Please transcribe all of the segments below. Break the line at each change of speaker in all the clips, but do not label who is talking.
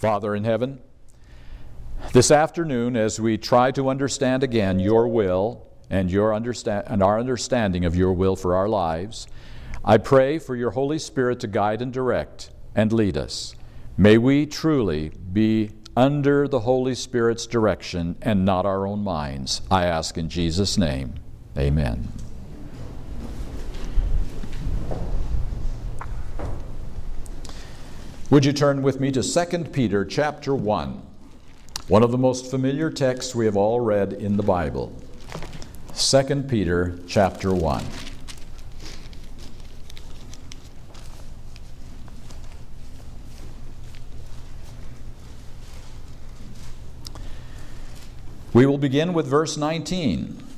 Father in heaven, this afternoon, as we try to understand again your will and, your and our understanding of your will for our lives, I pray for your Holy Spirit to guide and direct and lead us. May we truly be under the Holy Spirit's direction and not our own minds. I ask in Jesus' name. Amen. Would you turn with me to 2 Peter chapter 1? One of the most familiar texts we have all read in the Bible. 2 Peter chapter 1. We will begin with verse 19.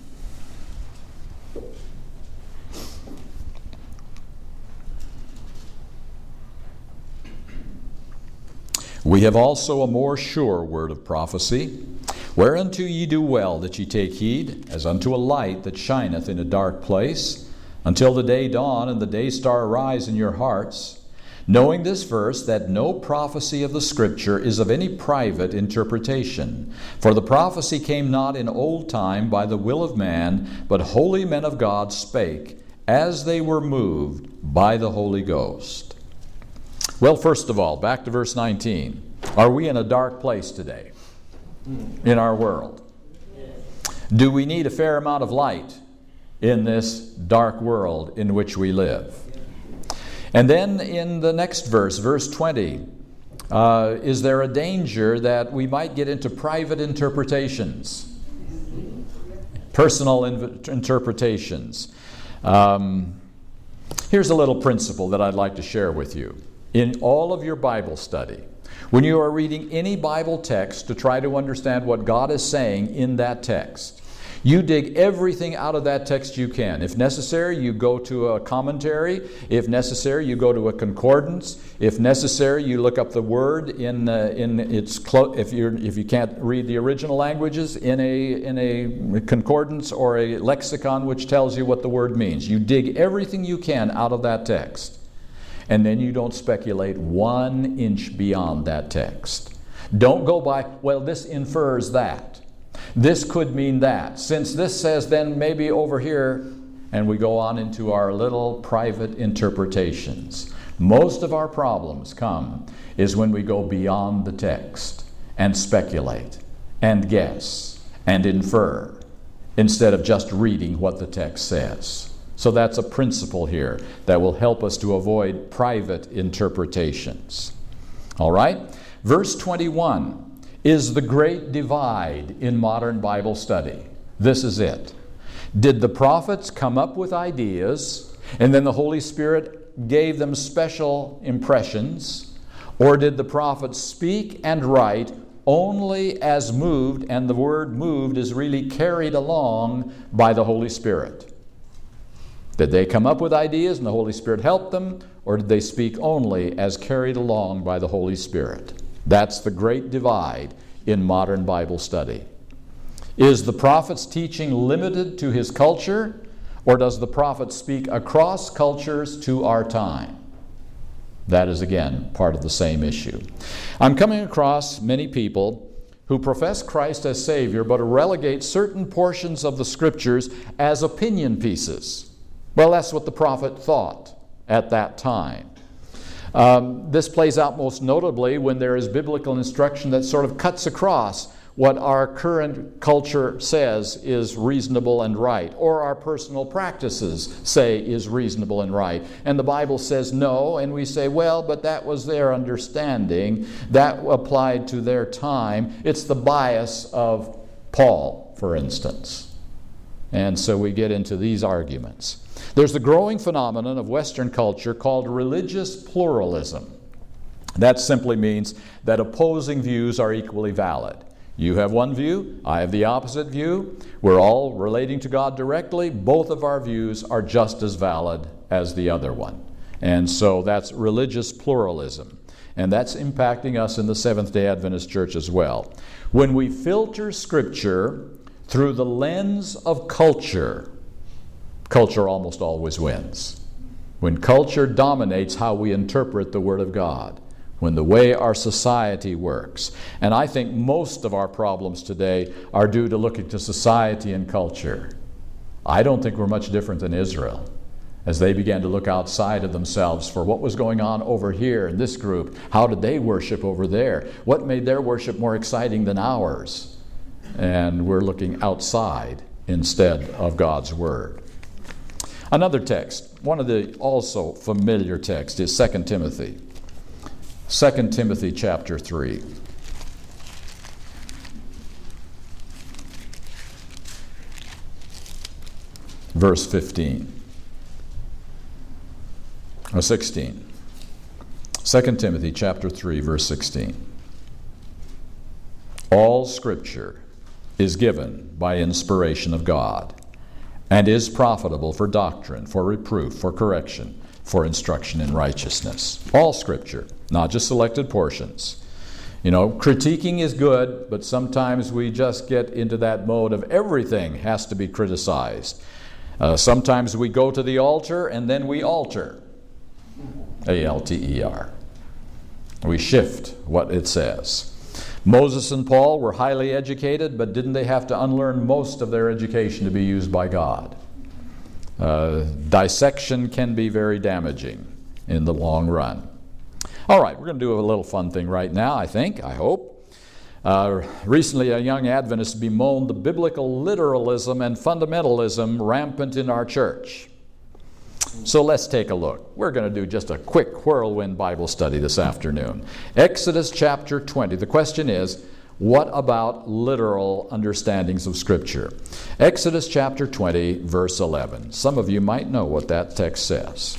We have also a more sure word of prophecy, whereunto ye do well that ye take heed, as unto a light that shineth in a dark place, until the day dawn and the day star arise in your hearts, knowing this verse, that no prophecy of the Scripture is of any private interpretation. For the prophecy came not in old time by the will of man, but holy men of God spake, as they were moved by the Holy Ghost. Well, first of all, back to verse 19. Are we in a dark place today in our world? Do we need a fair amount of light in this dark world in which we live? And then in the next verse, verse 20, uh, is there a danger that we might get into private interpretations, personal interpretations? Um, here's a little principle that I'd like to share with you in all of your Bible study, when you are reading any Bible text to try to understand what God is saying in that text, you dig everything out of that text you can. If necessary, you go to a commentary. If necessary, you go to a concordance. If necessary, you look up the word in, uh, in its clo- if you if you can't read the original languages in a in a concordance or a lexicon which tells you what the word means. You dig everything you can out of that text and then you don't speculate one inch beyond that text. Don't go by, well, this infers that. This could mean that. Since this says, then maybe over here, and we go on into our little private interpretations. Most of our problems come is when we go beyond the text and speculate and guess and infer instead of just reading what the text says. So that's a principle here that will help us to avoid private interpretations. All right? Verse 21 is the great divide in modern Bible study. This is it. Did the prophets come up with ideas and then the Holy Spirit gave them special impressions? Or did the prophets speak and write only as moved, and the word moved is really carried along by the Holy Spirit? Did they come up with ideas and the Holy Spirit helped them, or did they speak only as carried along by the Holy Spirit? That's the great divide in modern Bible study. Is the prophet's teaching limited to his culture, or does the prophet speak across cultures to our time? That is, again, part of the same issue. I'm coming across many people who profess Christ as Savior but relegate certain portions of the Scriptures as opinion pieces. Well, that's what the prophet thought at that time. Um, this plays out most notably when there is biblical instruction that sort of cuts across what our current culture says is reasonable and right, or our personal practices say is reasonable and right. And the Bible says no, and we say, well, but that was their understanding, that applied to their time. It's the bias of Paul, for instance. And so we get into these arguments. There's the growing phenomenon of Western culture called religious pluralism. That simply means that opposing views are equally valid. You have one view, I have the opposite view. We're all relating to God directly. Both of our views are just as valid as the other one. And so that's religious pluralism. And that's impacting us in the Seventh day Adventist Church as well. When we filter Scripture through the lens of culture, culture almost always wins. When culture dominates how we interpret the Word of God, when the way our society works. And I think most of our problems today are due to looking to society and culture. I don't think we're much different than Israel as they began to look outside of themselves for what was going on over here in this group. How did they worship over there? What made their worship more exciting than ours? And we're looking outside instead of God's Word. Another text, one of the also familiar texts, is 2 Timothy. 2 Timothy chapter 3. Verse 15. Or 16. 2 Timothy chapter 3 verse 16. All scripture is given by inspiration of God and is profitable for doctrine, for reproof, for correction, for instruction in righteousness. All scripture, not just selected portions. You know, critiquing is good, but sometimes we just get into that mode of everything has to be criticized. Uh, sometimes we go to the altar and then we alter. A L T E R. We shift what it says. Moses and Paul were highly educated, but didn't they have to unlearn most of their education to be used by God? Uh, dissection can be very damaging in the long run. All right, we're going to do a little fun thing right now, I think, I hope. Uh, recently, a young Adventist bemoaned the biblical literalism and fundamentalism rampant in our church. So let's take a look. We're going to do just a quick whirlwind Bible study this afternoon. Exodus chapter 20. The question is, what about literal understandings of Scripture? Exodus chapter 20, verse 11. Some of you might know what that text says.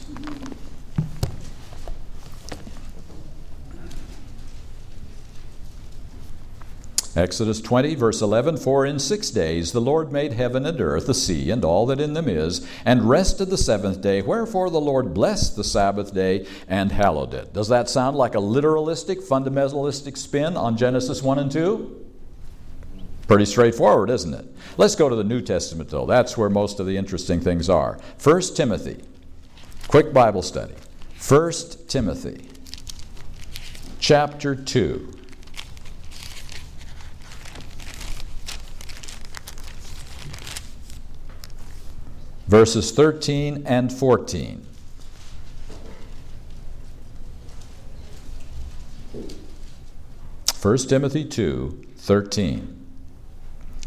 Exodus 20, verse 11 For in six days the Lord made heaven and earth, the sea, and all that in them is, and rested the seventh day. Wherefore the Lord blessed the Sabbath day and hallowed it. Does that sound like a literalistic, fundamentalistic spin on Genesis 1 and 2? Pretty straightforward, isn't it? Let's go to the New Testament, though. That's where most of the interesting things are. 1 Timothy. Quick Bible study. 1 Timothy, chapter 2. Verses 13 and 14. First Timothy 2 13.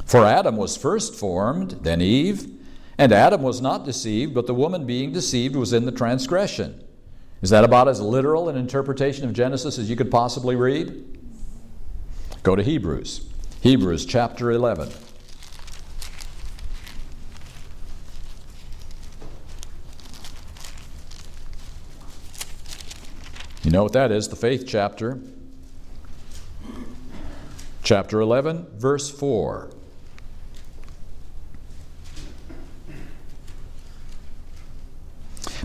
For Adam was first formed, then Eve, and Adam was not deceived, but the woman being deceived was in the transgression. Is that about as literal an interpretation of Genesis as you could possibly read? Go to Hebrews. Hebrews chapter 11. You know what that is, the faith chapter. Chapter 11, verse 4.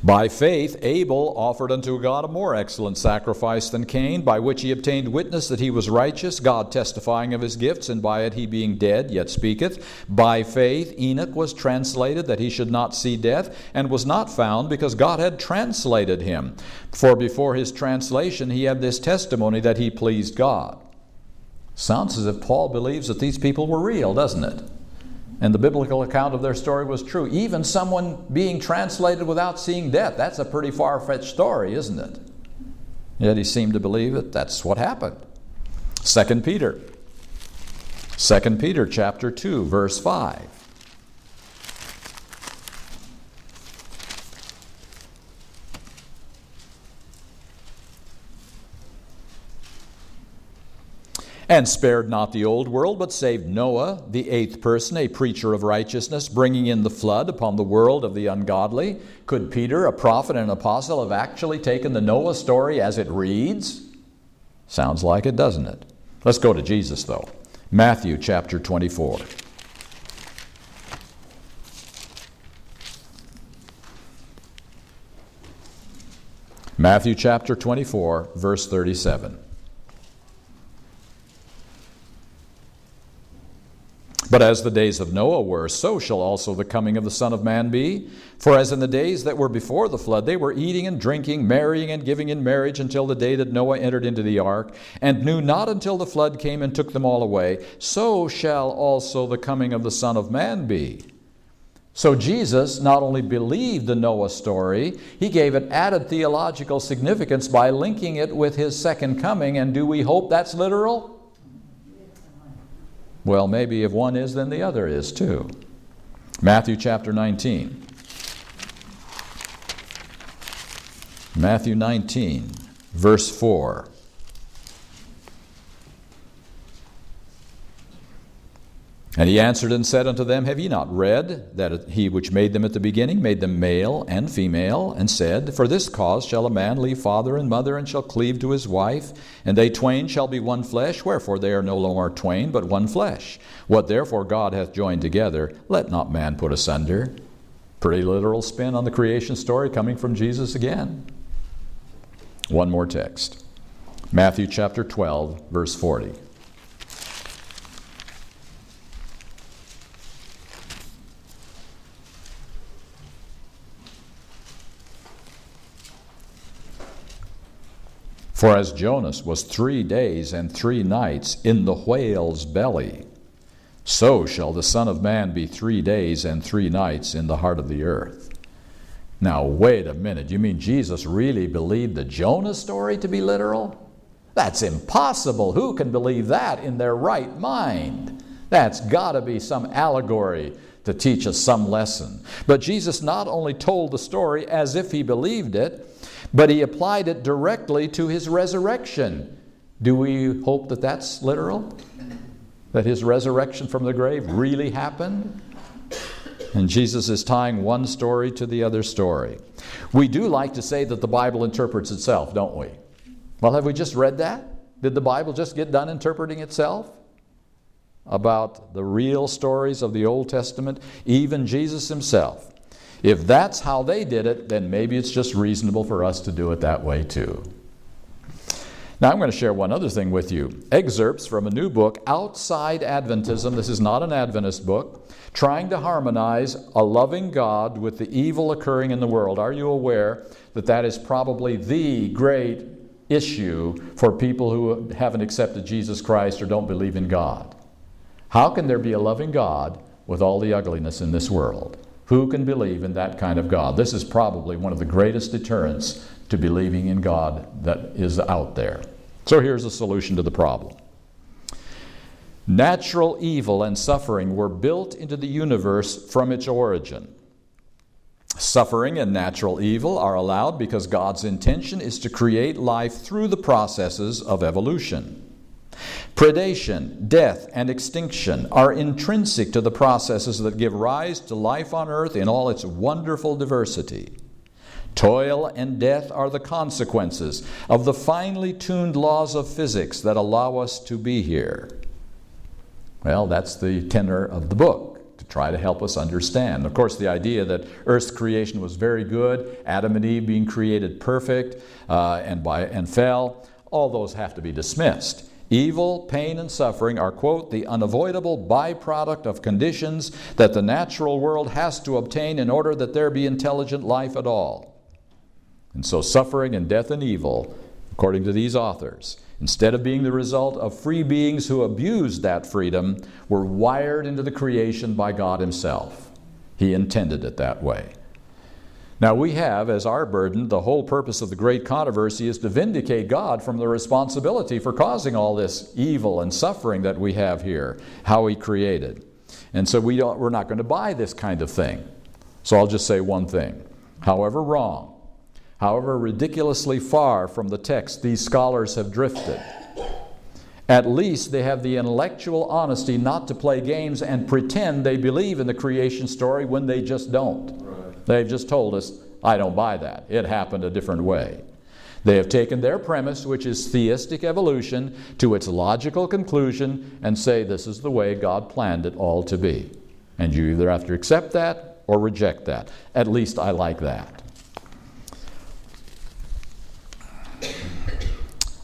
By faith, Abel offered unto God a more excellent sacrifice than Cain, by which he obtained witness that he was righteous, God testifying of his gifts, and by it he being dead yet speaketh. By faith, Enoch was translated that he should not see death, and was not found because God had translated him. For before his translation, he had this testimony that he pleased God. Sounds as if Paul believes that these people were real, doesn't it? And the biblical account of their story was true. Even someone being translated without seeing death, that's a pretty far fetched story, isn't it? Yet he seemed to believe that that's what happened. 2 Peter. 2 Peter chapter 2 verse 5. And spared not the old world, but saved Noah, the eighth person, a preacher of righteousness, bringing in the flood upon the world of the ungodly. Could Peter, a prophet and an apostle, have actually taken the Noah story as it reads? Sounds like it, doesn't it? Let's go to Jesus, though. Matthew chapter 24. Matthew chapter 24, verse 37. But as the days of Noah were, so shall also the coming of the Son of Man be. For as in the days that were before the flood, they were eating and drinking, marrying and giving in marriage until the day that Noah entered into the ark, and knew not until the flood came and took them all away, so shall also the coming of the Son of Man be. So Jesus not only believed the Noah story, he gave it added theological significance by linking it with his second coming. And do we hope that's literal? Well, maybe if one is, then the other is too. Matthew chapter 19. Matthew 19, verse 4. And he answered and said unto them, Have ye not read that he which made them at the beginning made them male and female, and said, For this cause shall a man leave father and mother, and shall cleave to his wife, and they twain shall be one flesh, wherefore they are no longer twain, but one flesh. What therefore God hath joined together, let not man put asunder. Pretty literal spin on the creation story coming from Jesus again. One more text Matthew chapter 12, verse 40. For as Jonas was three days and three nights in the whale's belly, so shall the Son of Man be three days and three nights in the heart of the earth. Now, wait a minute. You mean Jesus really believed the Jonah story to be literal? That's impossible. Who can believe that in their right mind? That's got to be some allegory to teach us some lesson. But Jesus not only told the story as if he believed it, but he applied it directly to his resurrection. Do we hope that that's literal? That his resurrection from the grave really happened? And Jesus is tying one story to the other story. We do like to say that the Bible interprets itself, don't we? Well, have we just read that? Did the Bible just get done interpreting itself? About the real stories of the Old Testament, even Jesus himself if that's how they did it, then maybe it's just reasonable for us to do it that way too. Now, I'm going to share one other thing with you excerpts from a new book, Outside Adventism. This is not an Adventist book, trying to harmonize a loving God with the evil occurring in the world. Are you aware that that is probably the great issue for people who haven't accepted Jesus Christ or don't believe in God? How can there be a loving God with all the ugliness in this world? Who can believe in that kind of God? This is probably one of the greatest deterrents to believing in God that is out there. So here's a solution to the problem. Natural evil and suffering were built into the universe from its origin. Suffering and natural evil are allowed because God's intention is to create life through the processes of evolution. Predation, death, and extinction are intrinsic to the processes that give rise to life on earth in all its wonderful diversity. Toil and death are the consequences of the finely tuned laws of physics that allow us to be here. Well, that's the tenor of the book, to try to help us understand. Of course, the idea that Earth's creation was very good, Adam and Eve being created perfect uh, and, by, and fell, all those have to be dismissed. Evil, pain, and suffering are, quote, the unavoidable byproduct of conditions that the natural world has to obtain in order that there be intelligent life at all. And so, suffering and death and evil, according to these authors, instead of being the result of free beings who abused that freedom, were wired into the creation by God Himself. He intended it that way. Now, we have as our burden the whole purpose of the great controversy is to vindicate God from the responsibility for causing all this evil and suffering that we have here, how He created. And so we don't, we're not going to buy this kind of thing. So I'll just say one thing. However wrong, however ridiculously far from the text these scholars have drifted, at least they have the intellectual honesty not to play games and pretend they believe in the creation story when they just don't. They've just told us, I don't buy that. It happened a different way. They have taken their premise, which is theistic evolution, to its logical conclusion and say this is the way God planned it all to be. And you either have to accept that or reject that. At least I like that.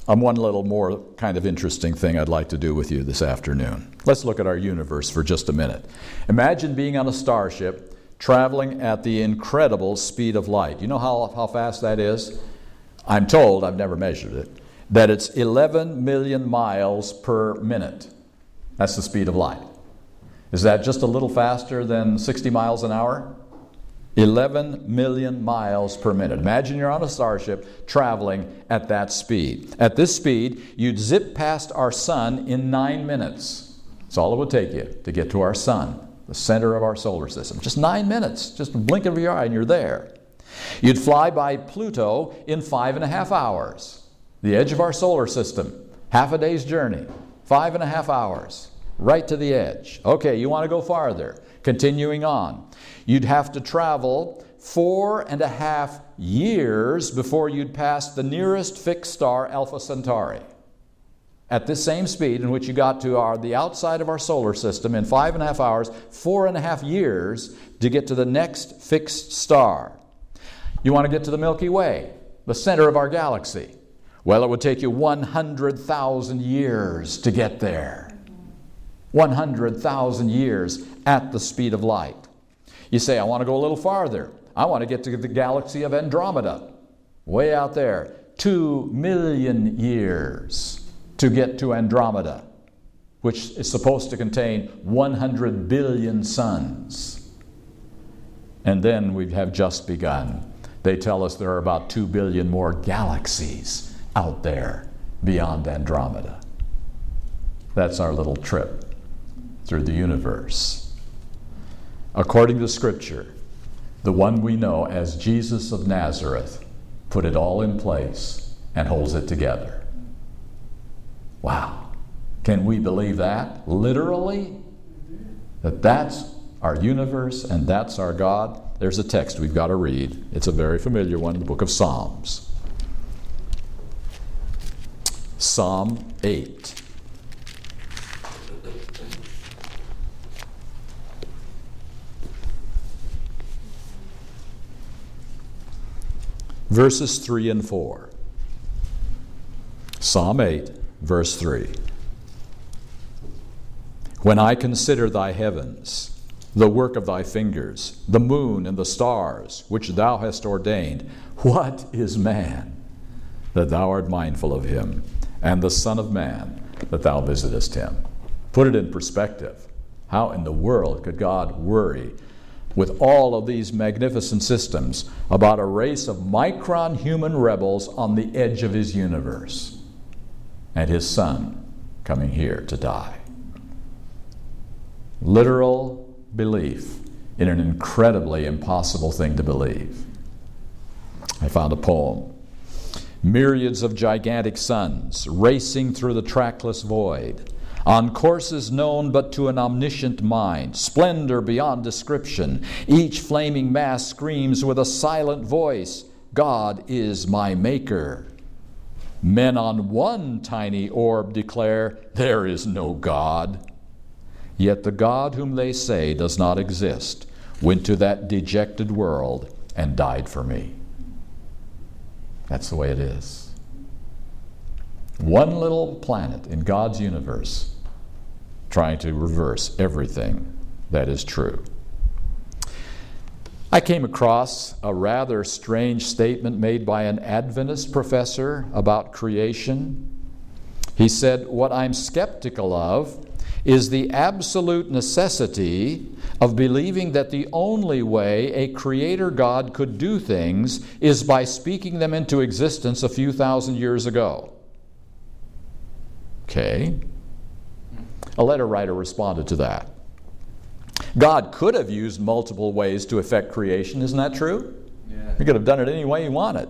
um, one little more kind of interesting thing I'd like to do with you this afternoon. Let's look at our universe for just a minute. Imagine being on a starship traveling at the incredible speed of light. You know how, how fast that is? I'm told, I've never measured it, that it's 11 million miles per minute. That's the speed of light. Is that just a little faster than 60 miles an hour? 11 million miles per minute. Imagine you're on a starship traveling at that speed. At this speed, you'd zip past our sun in nine minutes. That's all it would take you to get to our sun, the center of our solar system. Just nine minutes, just a blink of your eye, and you're there. You'd fly by Pluto in five and a half hours, the edge of our solar system, half a day's journey, five and a half hours, right to the edge. Okay, you want to go farther. Continuing on, you'd have to travel four and a half years before you'd pass the nearest fixed star, Alpha Centauri. At this same speed in which you got to our, the outside of our solar system in five and a half hours, four and a half years to get to the next fixed star. You want to get to the Milky Way, the center of our galaxy. Well, it would take you 100,000 years to get there. 100,000 years at the speed of light. You say, I want to go a little farther. I want to get to the galaxy of Andromeda, way out there. Two million years to get to Andromeda, which is supposed to contain 100 billion suns. And then we have just begun. They tell us there are about 2 billion more galaxies out there beyond Andromeda. That's our little trip through the universe. According to Scripture, the one we know as Jesus of Nazareth put it all in place and holds it together. Wow. Can we believe that? Literally? That that's our universe and that's our God? There's a text we've got to read. It's a very familiar one, the book of Psalms. Psalm 8. verses 3 and 4. Psalm 8, verse 3. When I consider thy heavens, the work of thy fingers, the moon and the stars, which thou hast ordained, what is man that thou art mindful of him, and the Son of Man that thou visitest him? Put it in perspective. How in the world could God worry with all of these magnificent systems about a race of micron human rebels on the edge of his universe and his son coming here to die. Literal belief in an incredibly impossible thing to believe. I found a poem. Myriads of gigantic suns racing through the trackless void on courses known but to an omniscient mind, splendor beyond description. Each flaming mass screams with a silent voice, God is my maker. Men on one tiny orb declare, There is no God. Yet the God whom they say does not exist went to that dejected world and died for me. That's the way it is. One little planet in God's universe trying to reverse everything that is true. I came across a rather strange statement made by an Adventist professor about creation. He said, What I'm skeptical of is the absolute necessity of believing that the only way a creator God could do things is by speaking them into existence a few thousand years ago. Okay. A letter writer responded to that. God could have used multiple ways to effect creation, isn't that true? Yeah. He could have done it any way he wanted.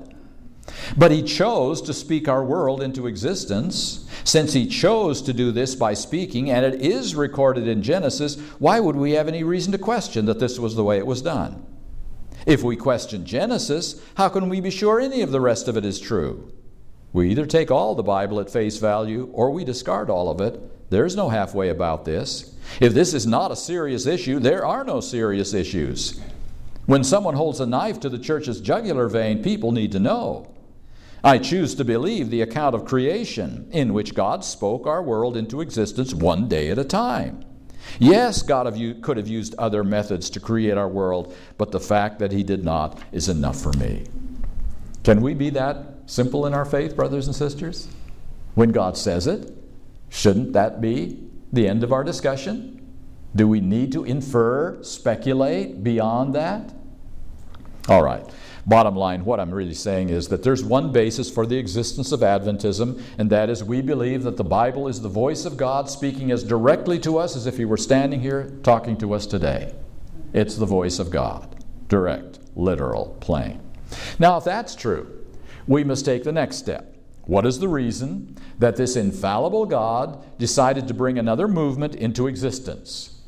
But he chose to speak our world into existence. Since he chose to do this by speaking, and it is recorded in Genesis, why would we have any reason to question that this was the way it was done? If we question Genesis, how can we be sure any of the rest of it is true? We either take all the Bible at face value or we discard all of it there's no halfway about this. If this is not a serious issue, there are no serious issues. When someone holds a knife to the church's jugular vein, people need to know. I choose to believe the account of creation, in which God spoke our world into existence one day at a time. Yes, God could have used other methods to create our world, but the fact that He did not is enough for me. Can we be that simple in our faith, brothers and sisters? When God says it, shouldn't that be the end of our discussion? Do we need to infer, speculate beyond that? All right. Bottom line, what I'm really saying is that there's one basis for the existence of Adventism, and that is we believe that the Bible is the voice of God speaking as directly to us as if He were standing here talking to us today. It's the voice of God. Direct, literal, plain. Now, if that's true, we must take the next step. What is the reason that this infallible God decided to bring another movement into existence?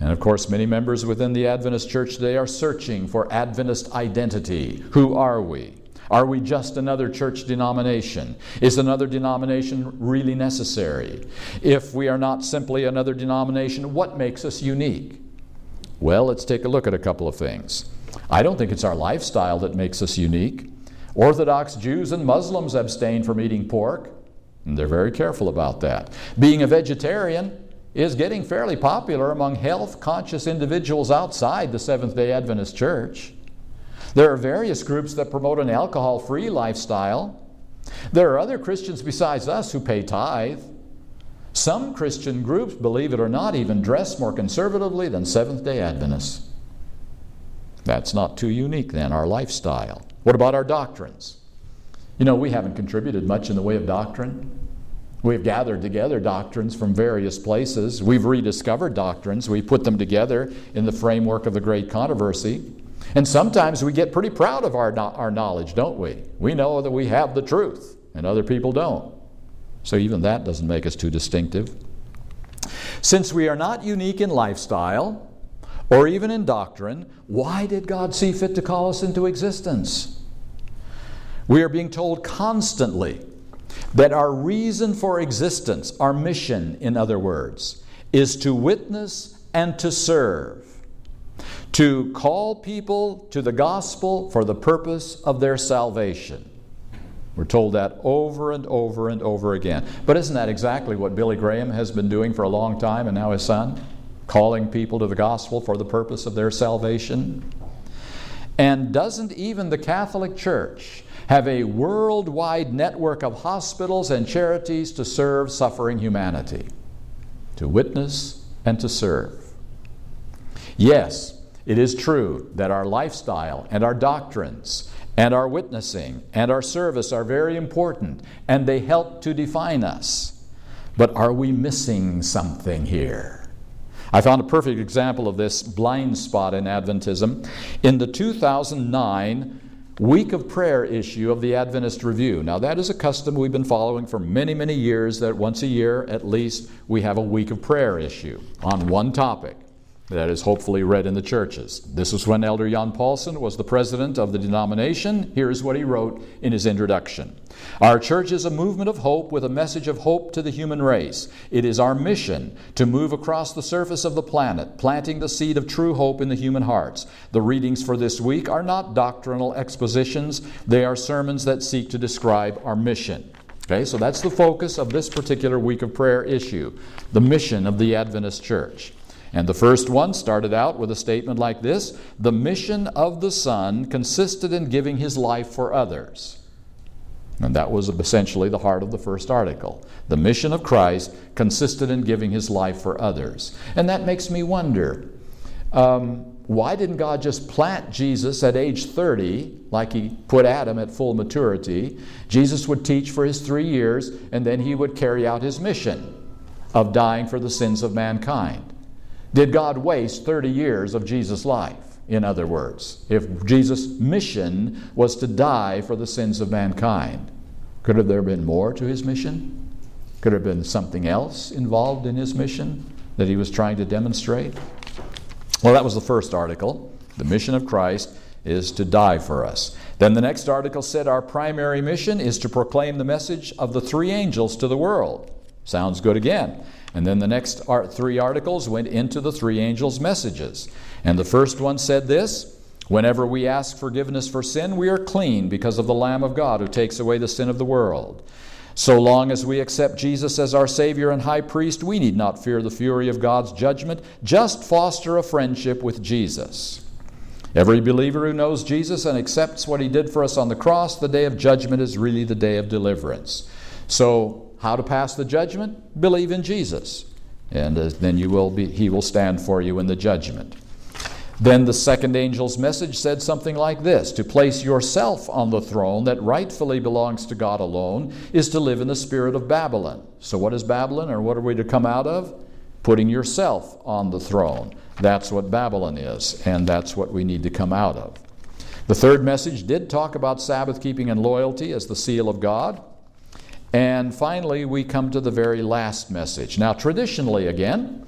And of course, many members within the Adventist church today are searching for Adventist identity. Who are we? Are we just another church denomination? Is another denomination really necessary? If we are not simply another denomination, what makes us unique? Well, let's take a look at a couple of things. I don't think it's our lifestyle that makes us unique. Orthodox Jews and Muslims abstain from eating pork, and they're very careful about that. Being a vegetarian is getting fairly popular among health conscious individuals outside the Seventh day Adventist Church. There are various groups that promote an alcohol free lifestyle. There are other Christians besides us who pay tithe. Some Christian groups, believe it or not, even dress more conservatively than Seventh day Adventists. That's not too unique then, our lifestyle. What about our doctrines? You know, we haven't contributed much in the way of doctrine. We've gathered together doctrines from various places. We've rediscovered doctrines. We put them together in the framework of the great controversy. And sometimes we get pretty proud of our, our knowledge, don't we? We know that we have the truth, and other people don't. So even that doesn't make us too distinctive. Since we are not unique in lifestyle or even in doctrine, why did God see fit to call us into existence? We are being told constantly that our reason for existence, our mission, in other words, is to witness and to serve, to call people to the gospel for the purpose of their salvation. We're told that over and over and over again. But isn't that exactly what Billy Graham has been doing for a long time and now his son? Calling people to the gospel for the purpose of their salvation? And doesn't even the Catholic Church have a worldwide network of hospitals and charities to serve suffering humanity, to witness and to serve. Yes, it is true that our lifestyle and our doctrines and our witnessing and our service are very important and they help to define us. But are we missing something here? I found a perfect example of this blind spot in Adventism in the 2009 week of prayer issue of the Adventist Review. Now, that is a custom we've been following for many, many years that once a year at least we have a week of prayer issue on one topic that is hopefully read in the churches. This is when Elder Jan Paulsen was the president of the denomination. Here's what he wrote in his introduction Our church is a movement of hope with a message of hope to the human race. It is our mission to move across the surface of the planet, planting the seed of true hope in the human hearts. The readings for this week are not doctrinal expositions, they are sermons that seek to describe our mission. Okay, so that's the focus of this particular week of prayer issue the mission of the Adventist Church. And the first one started out with a statement like this The mission of the Son consisted in giving his life for others. And that was essentially the heart of the first article. The mission of Christ consisted in giving his life for others. And that makes me wonder um, why didn't God just plant Jesus at age 30, like he put Adam at full maturity? Jesus would teach for his three years, and then he would carry out his mission of dying for the sins of mankind. Did God waste 30 years of Jesus' life? In other words, if Jesus' mission was to die for the sins of mankind, could have there been more to his mission? Could there have been something else involved in his mission that he was trying to demonstrate? Well, that was the first article. The mission of Christ is to die for us. Then the next article said our primary mission is to proclaim the message of the three angels to the world. Sounds good again. And then the next three articles went into the three angels' messages. And the first one said this Whenever we ask forgiveness for sin, we are clean because of the Lamb of God who takes away the sin of the world. So long as we accept Jesus as our Savior and High Priest, we need not fear the fury of God's judgment. Just foster a friendship with Jesus. Every believer who knows Jesus and accepts what He did for us on the cross, the day of judgment is really the day of deliverance. So, how to pass the judgment? Believe in Jesus, and uh, then you will be, He will stand for you in the judgment. Then the second angel's message said something like this To place yourself on the throne that rightfully belongs to God alone is to live in the spirit of Babylon. So, what is Babylon, or what are we to come out of? Putting yourself on the throne. That's what Babylon is, and that's what we need to come out of. The third message did talk about Sabbath keeping and loyalty as the seal of God. And finally, we come to the very last message. Now, traditionally, again,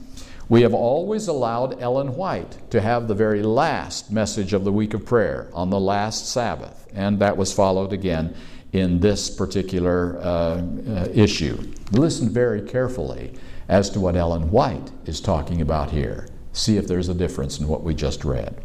we have always allowed Ellen White to have the very last message of the week of prayer on the last Sabbath, and that was followed again in this particular uh, uh, issue. Listen very carefully as to what Ellen White is talking about here. See if there's a difference in what we just read.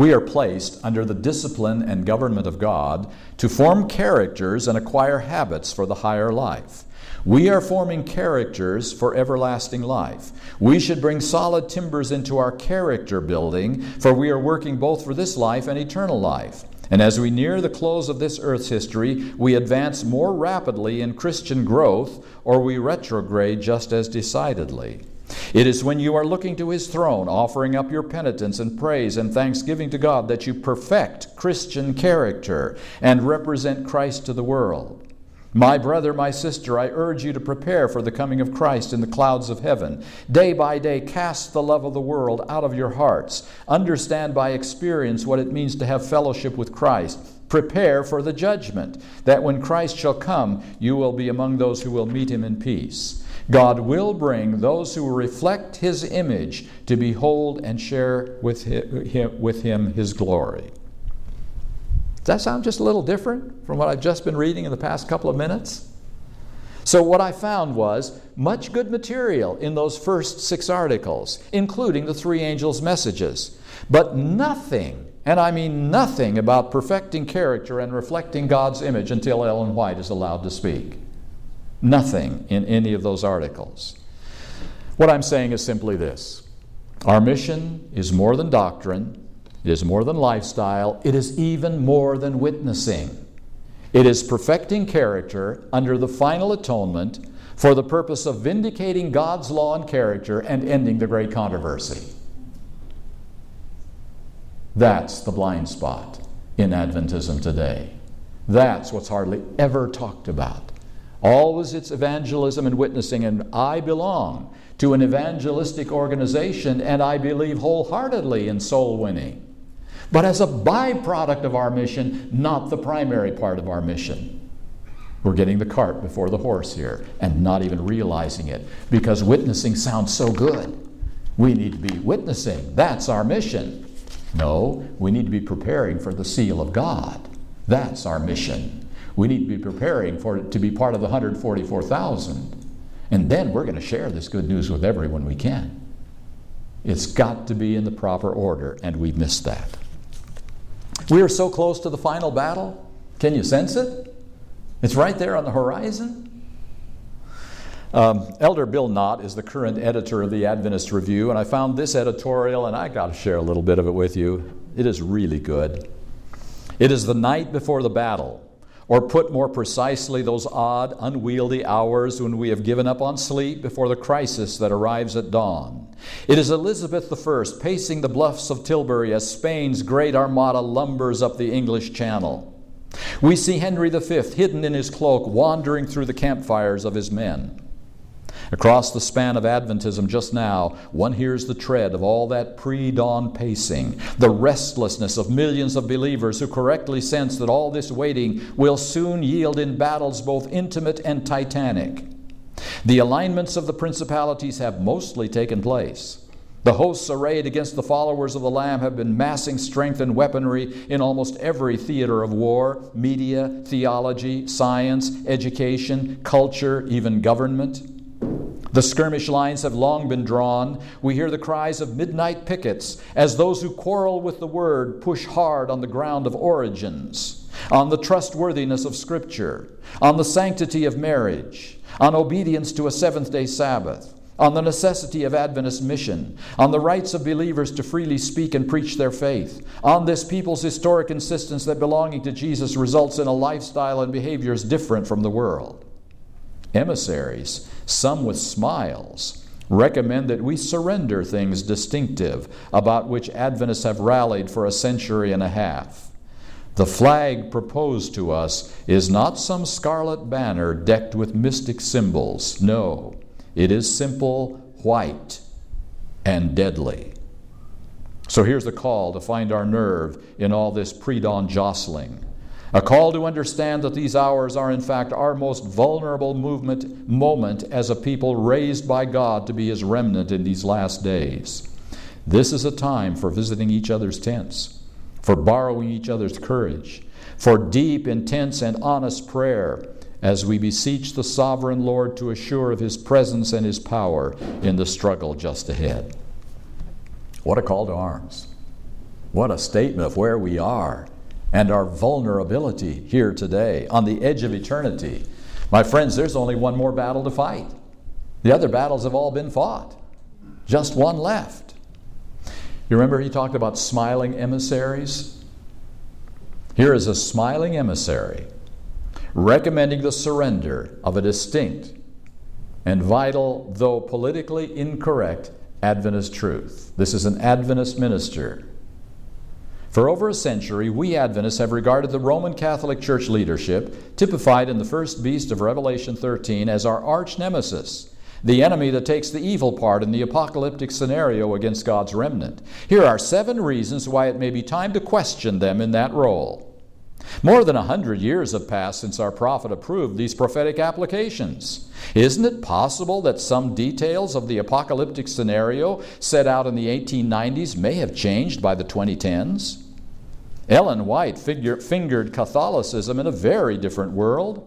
We are placed under the discipline and government of God to form characters and acquire habits for the higher life. We are forming characters for everlasting life. We should bring solid timbers into our character building, for we are working both for this life and eternal life. And as we near the close of this earth's history, we advance more rapidly in Christian growth, or we retrograde just as decidedly. It is when you are looking to His throne, offering up your penitence and praise and thanksgiving to God, that you perfect Christian character and represent Christ to the world. My brother, my sister, I urge you to prepare for the coming of Christ in the clouds of heaven. Day by day, cast the love of the world out of your hearts. Understand by experience what it means to have fellowship with Christ. Prepare for the judgment, that when Christ shall come, you will be among those who will meet him in peace. God will bring those who reflect his image to behold and share with him, with him his glory. Does that sound just a little different from what I've just been reading in the past couple of minutes? So, what I found was much good material in those first six articles, including the three angels' messages, but nothing, and I mean nothing, about perfecting character and reflecting God's image until Ellen White is allowed to speak. Nothing in any of those articles. What I'm saying is simply this Our mission is more than doctrine, it is more than lifestyle, it is even more than witnessing. It is perfecting character under the final atonement for the purpose of vindicating God's law and character and ending the great controversy. That's the blind spot in Adventism today. That's what's hardly ever talked about. Always it's evangelism and witnessing, and I belong to an evangelistic organization, and I believe wholeheartedly in soul winning but as a byproduct of our mission, not the primary part of our mission. We're getting the cart before the horse here and not even realizing it because witnessing sounds so good. We need to be witnessing. That's our mission. No, we need to be preparing for the seal of God. That's our mission. We need to be preparing for it to be part of the 144,000. And then we're going to share this good news with everyone we can. It's got to be in the proper order, and we've missed that. We are so close to the final battle. Can you sense it? It's right there on the horizon. Um, Elder Bill Knott is the current editor of the Adventist Review, and I found this editorial, and I got to share a little bit of it with you. It is really good. It is the night before the battle, or put more precisely, those odd, unwieldy hours when we have given up on sleep before the crisis that arrives at dawn. It is Elizabeth I pacing the bluffs of Tilbury as Spain's great armada lumbers up the English Channel. We see Henry V, hidden in his cloak, wandering through the campfires of his men. Across the span of Adventism just now, one hears the tread of all that pre dawn pacing, the restlessness of millions of believers who correctly sense that all this waiting will soon yield in battles both intimate and titanic. The alignments of the principalities have mostly taken place. The hosts arrayed against the followers of the Lamb have been massing strength and weaponry in almost every theater of war media, theology, science, education, culture, even government. The skirmish lines have long been drawn. We hear the cries of midnight pickets as those who quarrel with the word push hard on the ground of origins, on the trustworthiness of Scripture, on the sanctity of marriage, on obedience to a seventh day Sabbath, on the necessity of Adventist mission, on the rights of believers to freely speak and preach their faith, on this people's historic insistence that belonging to Jesus results in a lifestyle and behaviors different from the world. Emissaries, some with smiles, recommend that we surrender things distinctive about which Adventists have rallied for a century and a half. The flag proposed to us is not some scarlet banner decked with mystic symbols. No, it is simple, white, and deadly. So here's the call to find our nerve in all this pre dawn jostling. A call to understand that these hours are, in fact, our most vulnerable movement, moment as a people raised by God to be His remnant in these last days. This is a time for visiting each other's tents, for borrowing each other's courage, for deep, intense, and honest prayer as we beseech the sovereign Lord to assure of His presence and His power in the struggle just ahead. What a call to arms! What a statement of where we are and our vulnerability here today on the edge of eternity. My friends, there's only one more battle to fight. The other battles have all been fought, just one left. You remember he talked about smiling emissaries? Here is a smiling emissary recommending the surrender of a distinct and vital, though politically incorrect, Adventist truth. This is an Adventist minister for over a century, we Adventists have regarded the Roman Catholic Church leadership, typified in the first beast of Revelation 13, as our arch nemesis, the enemy that takes the evil part in the apocalyptic scenario against God's remnant. Here are seven reasons why it may be time to question them in that role. More than a hundred years have passed since our prophet approved these prophetic applications. Isn't it possible that some details of the apocalyptic scenario set out in the 1890s may have changed by the 2010s? Ellen White figure, fingered Catholicism in a very different world.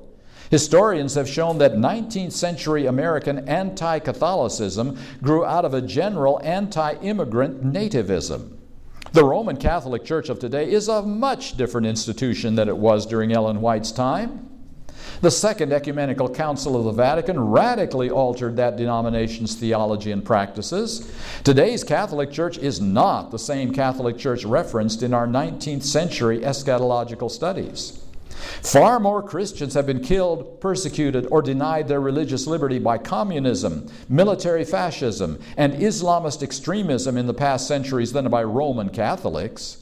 Historians have shown that 19th century American anti Catholicism grew out of a general anti immigrant nativism. The Roman Catholic Church of today is a much different institution than it was during Ellen White's time. The Second Ecumenical Council of the Vatican radically altered that denomination's theology and practices. Today's Catholic Church is not the same Catholic Church referenced in our 19th century eschatological studies. Far more Christians have been killed, persecuted, or denied their religious liberty by communism, military fascism, and Islamist extremism in the past centuries than by Roman Catholics.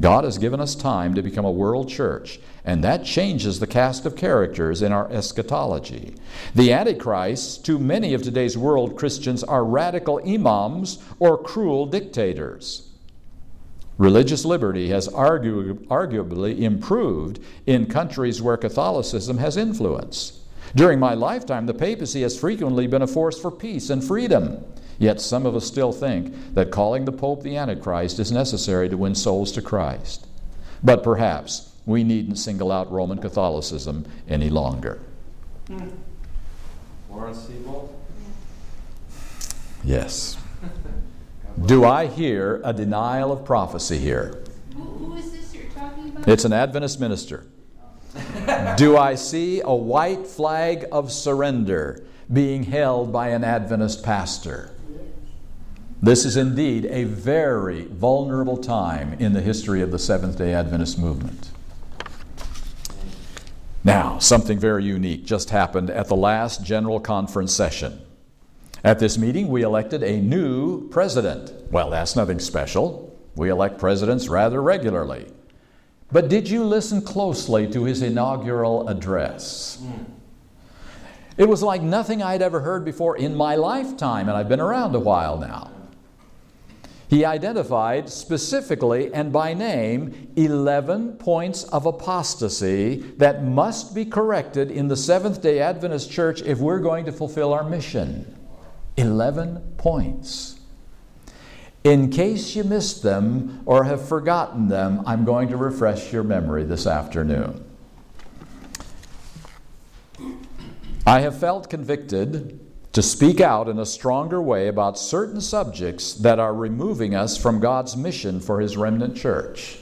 God has given us time to become a world church, and that changes the cast of characters in our eschatology. The Antichrists, to many of today's world Christians, are radical imams or cruel dictators. Religious liberty has argu- arguably improved in countries where Catholicism has influence. During my lifetime, the papacy has frequently been a force for peace and freedom. Yet some of us still think that calling the Pope the Antichrist is necessary to win souls to Christ. But perhaps we needn't single out Roman Catholicism any longer.
Hmm. Loren Seibold?
Yes. Do I hear a denial of prophecy here?
Who, who is this you're talking about?
It's an Adventist minister. Do I see a white flag of surrender being held by an Adventist pastor? This is indeed a very vulnerable time in the history of the Seventh day Adventist movement. Now, something very unique just happened at the last General Conference session. At this meeting, we elected a new president. Well, that's nothing special. We elect presidents rather regularly. But did you listen closely to his inaugural address? It was like nothing I'd ever heard before in my lifetime, and I've been around a while now. He identified specifically and by name 11 points of apostasy that must be corrected in the Seventh day Adventist Church if we're going to fulfill our mission. 11 points. In case you missed them or have forgotten them, I'm going to refresh your memory this afternoon. I have felt convicted to speak out in a stronger way about certain subjects that are removing us from God's mission for His remnant church.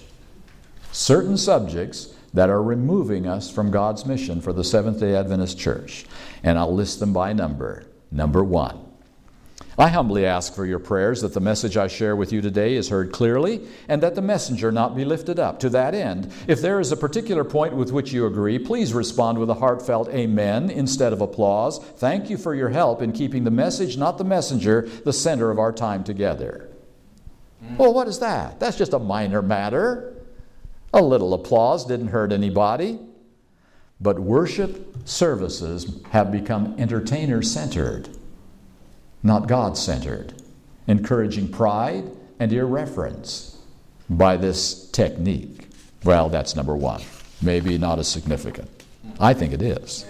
Certain subjects that are removing us from God's mission for the Seventh day Adventist church. And I'll list them by number. Number one, I humbly ask for your prayers that the message I share with you today is heard clearly and that the messenger not be lifted up. To that end, if there is a particular point with which you agree, please respond with a heartfelt amen instead of applause. Thank you for your help in keeping the message, not the messenger, the center of our time together. Mm. Well, what is that? That's just a minor matter. A little applause didn't hurt anybody. But worship services have become entertainer centered not God centered, encouraging pride and irreverence by this technique. Well, that's number one. Maybe not as significant. I think it is.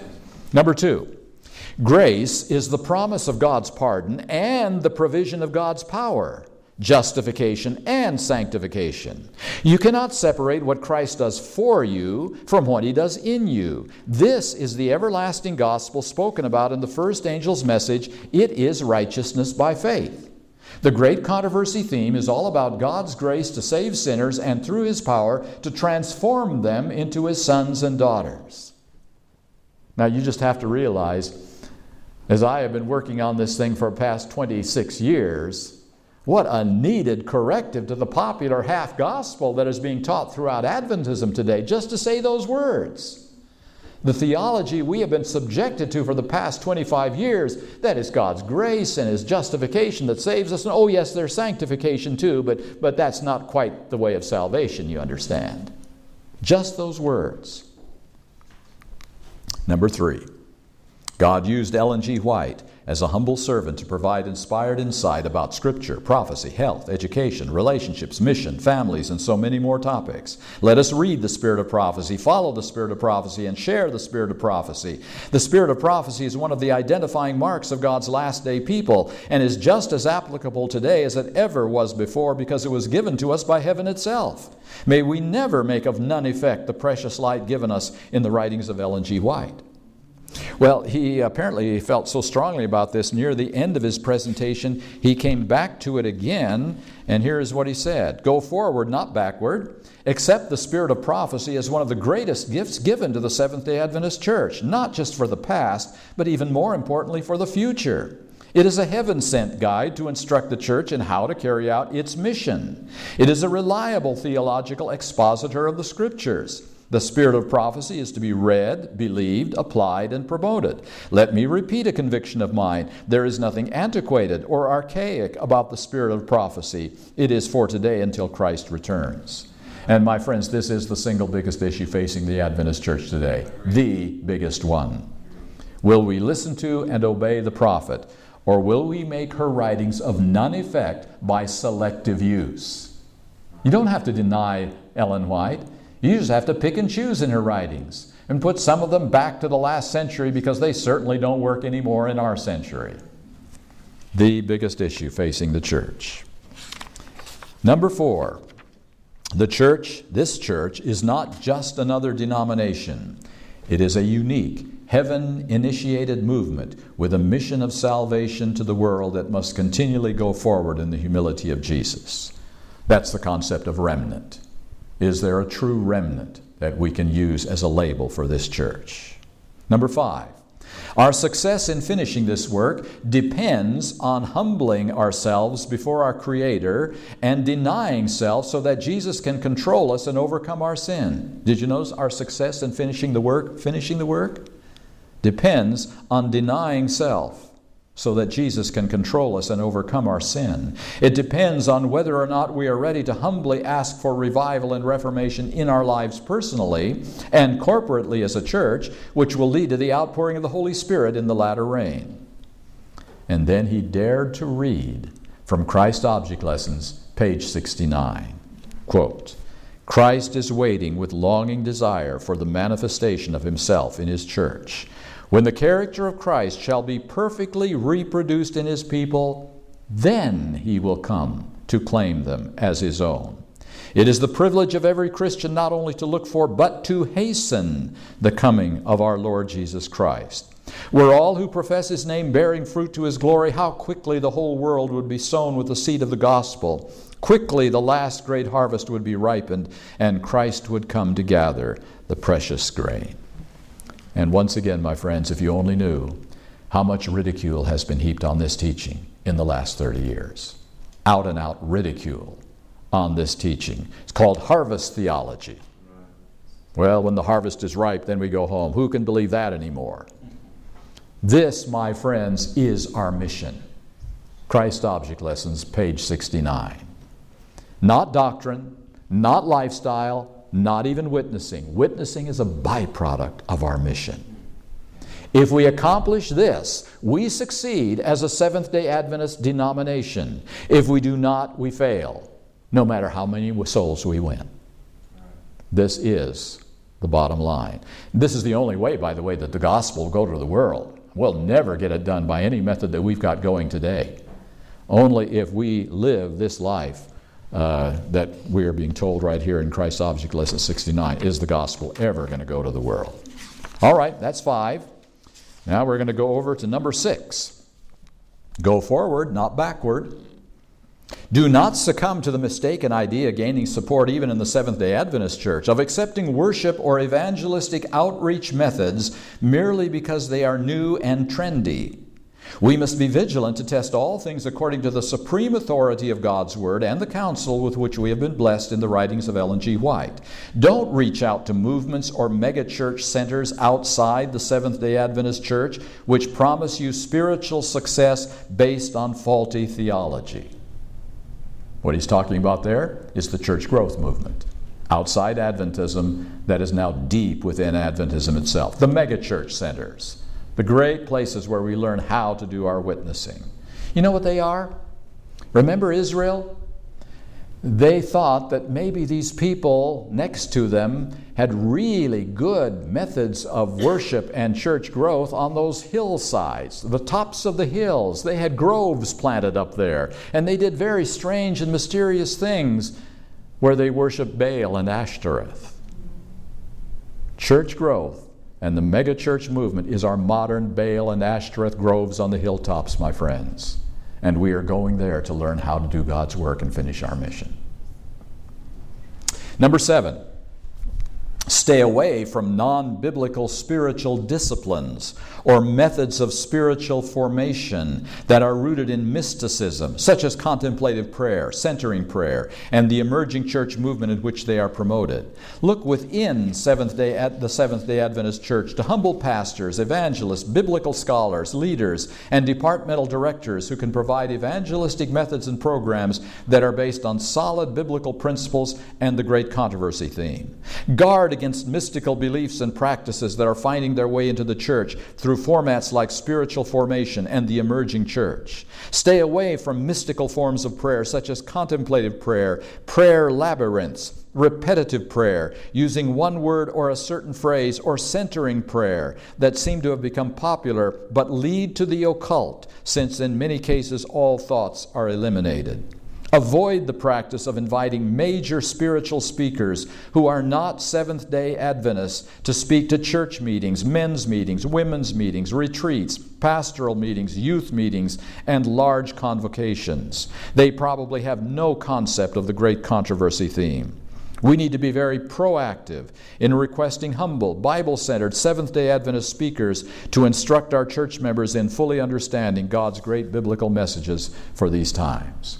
Number two, grace is the promise of God's pardon and the provision of God's power justification and sanctification. You cannot separate what Christ does for you from what he does in you. This is the everlasting gospel spoken about in the first angel's message. It is righteousness by faith. The great controversy theme is all about God's grace to save sinners and through his power to transform them into his sons and daughters. Now, you just have to realize, as I have been working on this thing for the past 26 years, what a needed corrective to the popular half gospel that is being taught throughout Adventism today, just to say those words. The theology we have been subjected to for the past 25 years that is God's grace and His justification that saves us. And oh, yes, there's sanctification too, but, but that's not quite the way of salvation, you understand. Just those words. Number three, God used Ellen G. White as a humble servant to provide inspired insight about Scripture, prophecy, health, education, relationships, mission, families, and so many more topics. Let us read the Spirit of prophecy, follow the Spirit of prophecy, and share the Spirit of prophecy. The Spirit of prophecy is one of the identifying marks of God's last day people and is just as applicable today as it ever was before because it was given to us by heaven itself. May we never make of none effect the precious light given us in the writings of Ellen G. White. Well, he apparently felt so strongly about this near the end of his presentation, he came back to it again, and here is what he said Go forward, not backward. Accept the spirit of prophecy as one of the greatest gifts given to the Seventh day Adventist Church, not just for the past, but even more importantly for the future. It is a heaven sent guide to instruct the church in how to carry out its mission. It is a reliable theological expositor of the Scriptures. The spirit of prophecy is to be read, believed, applied, and promoted. Let me repeat a conviction of mine. There is nothing antiquated or archaic about the spirit of prophecy. It is for today until Christ returns. And my friends, this is the single biggest issue facing the Adventist church today. The biggest one. Will we listen to and obey the prophet, or will we make her writings of none effect by selective use? You don't have to deny Ellen White. You just have to pick and choose in her writings and put some of them back to the last century because they certainly don't work anymore in our century. The biggest issue facing the church. Number four, the church, this church, is not just another denomination. It is a unique, heaven initiated movement with a mission of salvation to the world that must continually go forward in the humility of Jesus. That's the concept of remnant. Is there a true remnant that we can use as a label for this church? Number five, our success in finishing this work depends on humbling ourselves before our Creator and denying self so that Jesus can control us and overcome our sin. Did you notice our success in finishing the work? Finishing the work depends on denying self so that Jesus can control us and overcome our sin. It depends on whether or not we are ready to humbly ask for revival and reformation in our lives personally and corporately as a church, which will lead to the outpouring of the Holy Spirit in the latter rain. And then he dared to read from Christ Object Lessons, page 69. Quote, Christ is waiting with longing desire for the manifestation of himself in his church when the character of Christ shall be perfectly reproduced in his people, then he will come to claim them as his own. It is the privilege of every Christian not only to look for, but to hasten the coming of our Lord Jesus Christ. Were all who profess his name bearing fruit to his glory, how quickly the whole world would be sown with the seed of the gospel. Quickly the last great harvest would be ripened, and Christ would come to gather the precious grain. And once again, my friends, if you only knew how much ridicule has been heaped on this teaching in the last 30 years. Out and out ridicule on this teaching. It's called harvest theology. Well, when the harvest is ripe, then we go home. Who can believe that anymore? This, my friends, is our mission. Christ Object Lessons, page 69. Not doctrine, not lifestyle, not even witnessing. Witnessing is a byproduct of our mission. If we accomplish this, we succeed as a Seventh day Adventist denomination. If we do not, we fail, no matter how many souls we win. This is the bottom line. This is the only way, by the way, that the gospel will go to the world. We'll never get it done by any method that we've got going today. Only if we live this life uh, that we are being told right here in Christ's Object Lesson 69 is the gospel ever going to go to the world. All right, that's five. Now we're going to go over to number six. Go forward, not backward. Do not succumb to the mistaken idea gaining support even in the Seventh day Adventist Church of accepting worship or evangelistic outreach methods merely because they are new and trendy. We must be vigilant to test all things according to the supreme authority of God's Word and the counsel with which we have been blessed in the writings of Ellen G. White. Don't reach out to movements or megachurch centers outside the Seventh day Adventist Church which promise you spiritual success based on faulty theology. What he's talking about there is the church growth movement. Outside Adventism that is now deep within Adventism itself. The megachurch centers the great places where we learn how to do our witnessing. You know what they are? Remember Israel? They thought that maybe these people next to them had really good methods of worship and church growth on those hillsides, the tops of the hills. They had groves planted up there, and they did very strange and mysterious things where they worshiped Baal and Ashtoreth. Church growth and the megachurch movement is our modern Baal and Ashtoreth groves on the hilltops, my friends. And we are going there to learn how to do God's work and finish our mission. Number seven, Stay away from non biblical spiritual disciplines or methods of spiritual formation that are rooted in mysticism, such as contemplative prayer, centering prayer, and the emerging church movement in which they are promoted. Look within Seventh Day the Seventh Day Adventist Church to humble pastors, evangelists, biblical scholars, leaders, and departmental directors who can provide evangelistic methods and programs that are based on solid biblical principles and the great controversy theme. Guard against mystical beliefs and practices that are finding their way into the church through formats like spiritual formation and the emerging church. Stay away from mystical forms of prayer such as contemplative prayer, prayer labyrinths, repetitive prayer, using one word or a certain phrase, or centering prayer that seem to have become popular but lead to the occult, since in many cases all thoughts are eliminated. Avoid the practice of inviting major spiritual speakers who are not Seventh day Adventists to speak to church meetings, men's meetings, women's meetings, retreats, pastoral meetings, youth meetings, and large convocations. They probably have no concept of the great controversy theme. We need to be very proactive in requesting humble, Bible centered Seventh day Adventist speakers to instruct our church members in fully understanding God's great biblical messages for these times.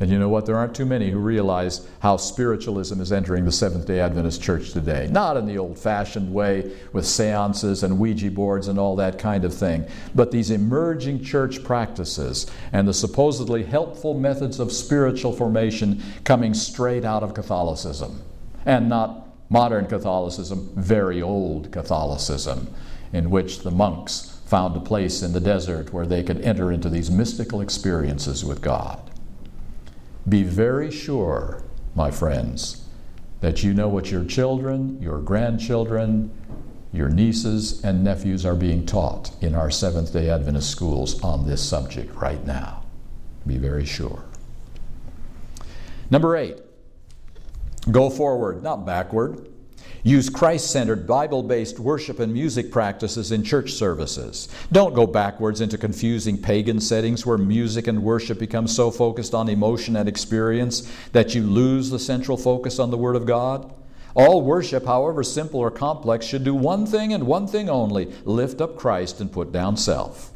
And you know what? There aren't too many who realize how spiritualism is entering the Seventh day Adventist church today. Not in the old fashioned way with seances and Ouija boards and all that kind of thing, but these emerging church practices and the supposedly helpful methods of spiritual formation coming straight out of Catholicism. And not modern Catholicism, very old Catholicism, in which the monks found a place in the desert where they could enter into these mystical experiences with God. Be very sure, my friends, that you know what your children, your grandchildren, your nieces and nephews are being taught in our Seventh day Adventist schools on this subject right now. Be very sure. Number eight, Go forward, not backward. Use Christ centered, Bible based worship and music practices in church services. Don't go backwards into confusing pagan settings where music and worship become so focused on emotion and experience that you lose the central focus on the Word of God. All worship, however simple or complex, should do one thing and one thing only lift up Christ and put down self.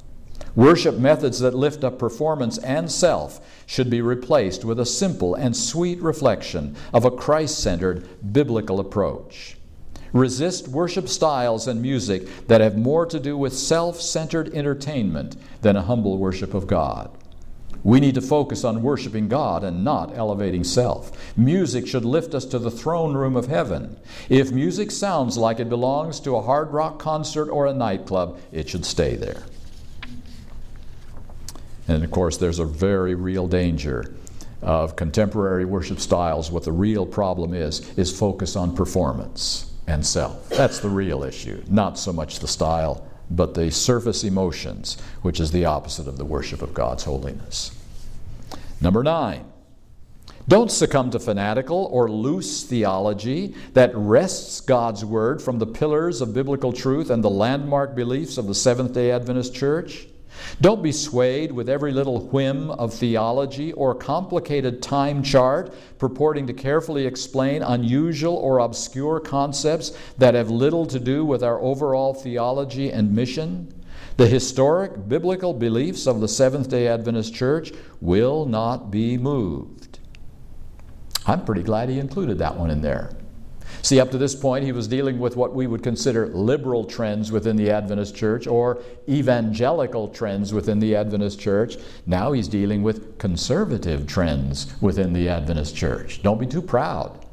Worship methods that lift up performance and self should be replaced with a simple and sweet reflection of a Christ centered biblical approach. Resist worship styles and music that have more to do with self centered entertainment than a humble worship of God. We need to focus on worshiping God and not elevating self. Music should lift us to the throne room of heaven. If music sounds like it belongs to a hard rock concert or a nightclub, it should stay there. And of course, there's a very real danger of contemporary worship styles. What the real problem is, is focus on performance and self. That's the real issue, not so much the style, but the surface emotions, which is the opposite of the worship of God's holiness. Number nine, don't succumb to fanatical or loose theology that wrests God's Word from the pillars of biblical truth and the landmark beliefs of the Seventh day Adventist Church. Don't be swayed with every little whim of theology or complicated time chart purporting to carefully explain unusual or obscure concepts that have little to do with our overall theology and mission. The historic biblical beliefs of the Seventh day Adventist Church will not be moved. I'm pretty glad he included that one in there. See, up to this point, he was dealing with what we would consider liberal trends within the Adventist church or evangelical trends within the Adventist church. Now he's dealing with conservative trends within the Adventist church. Don't be too proud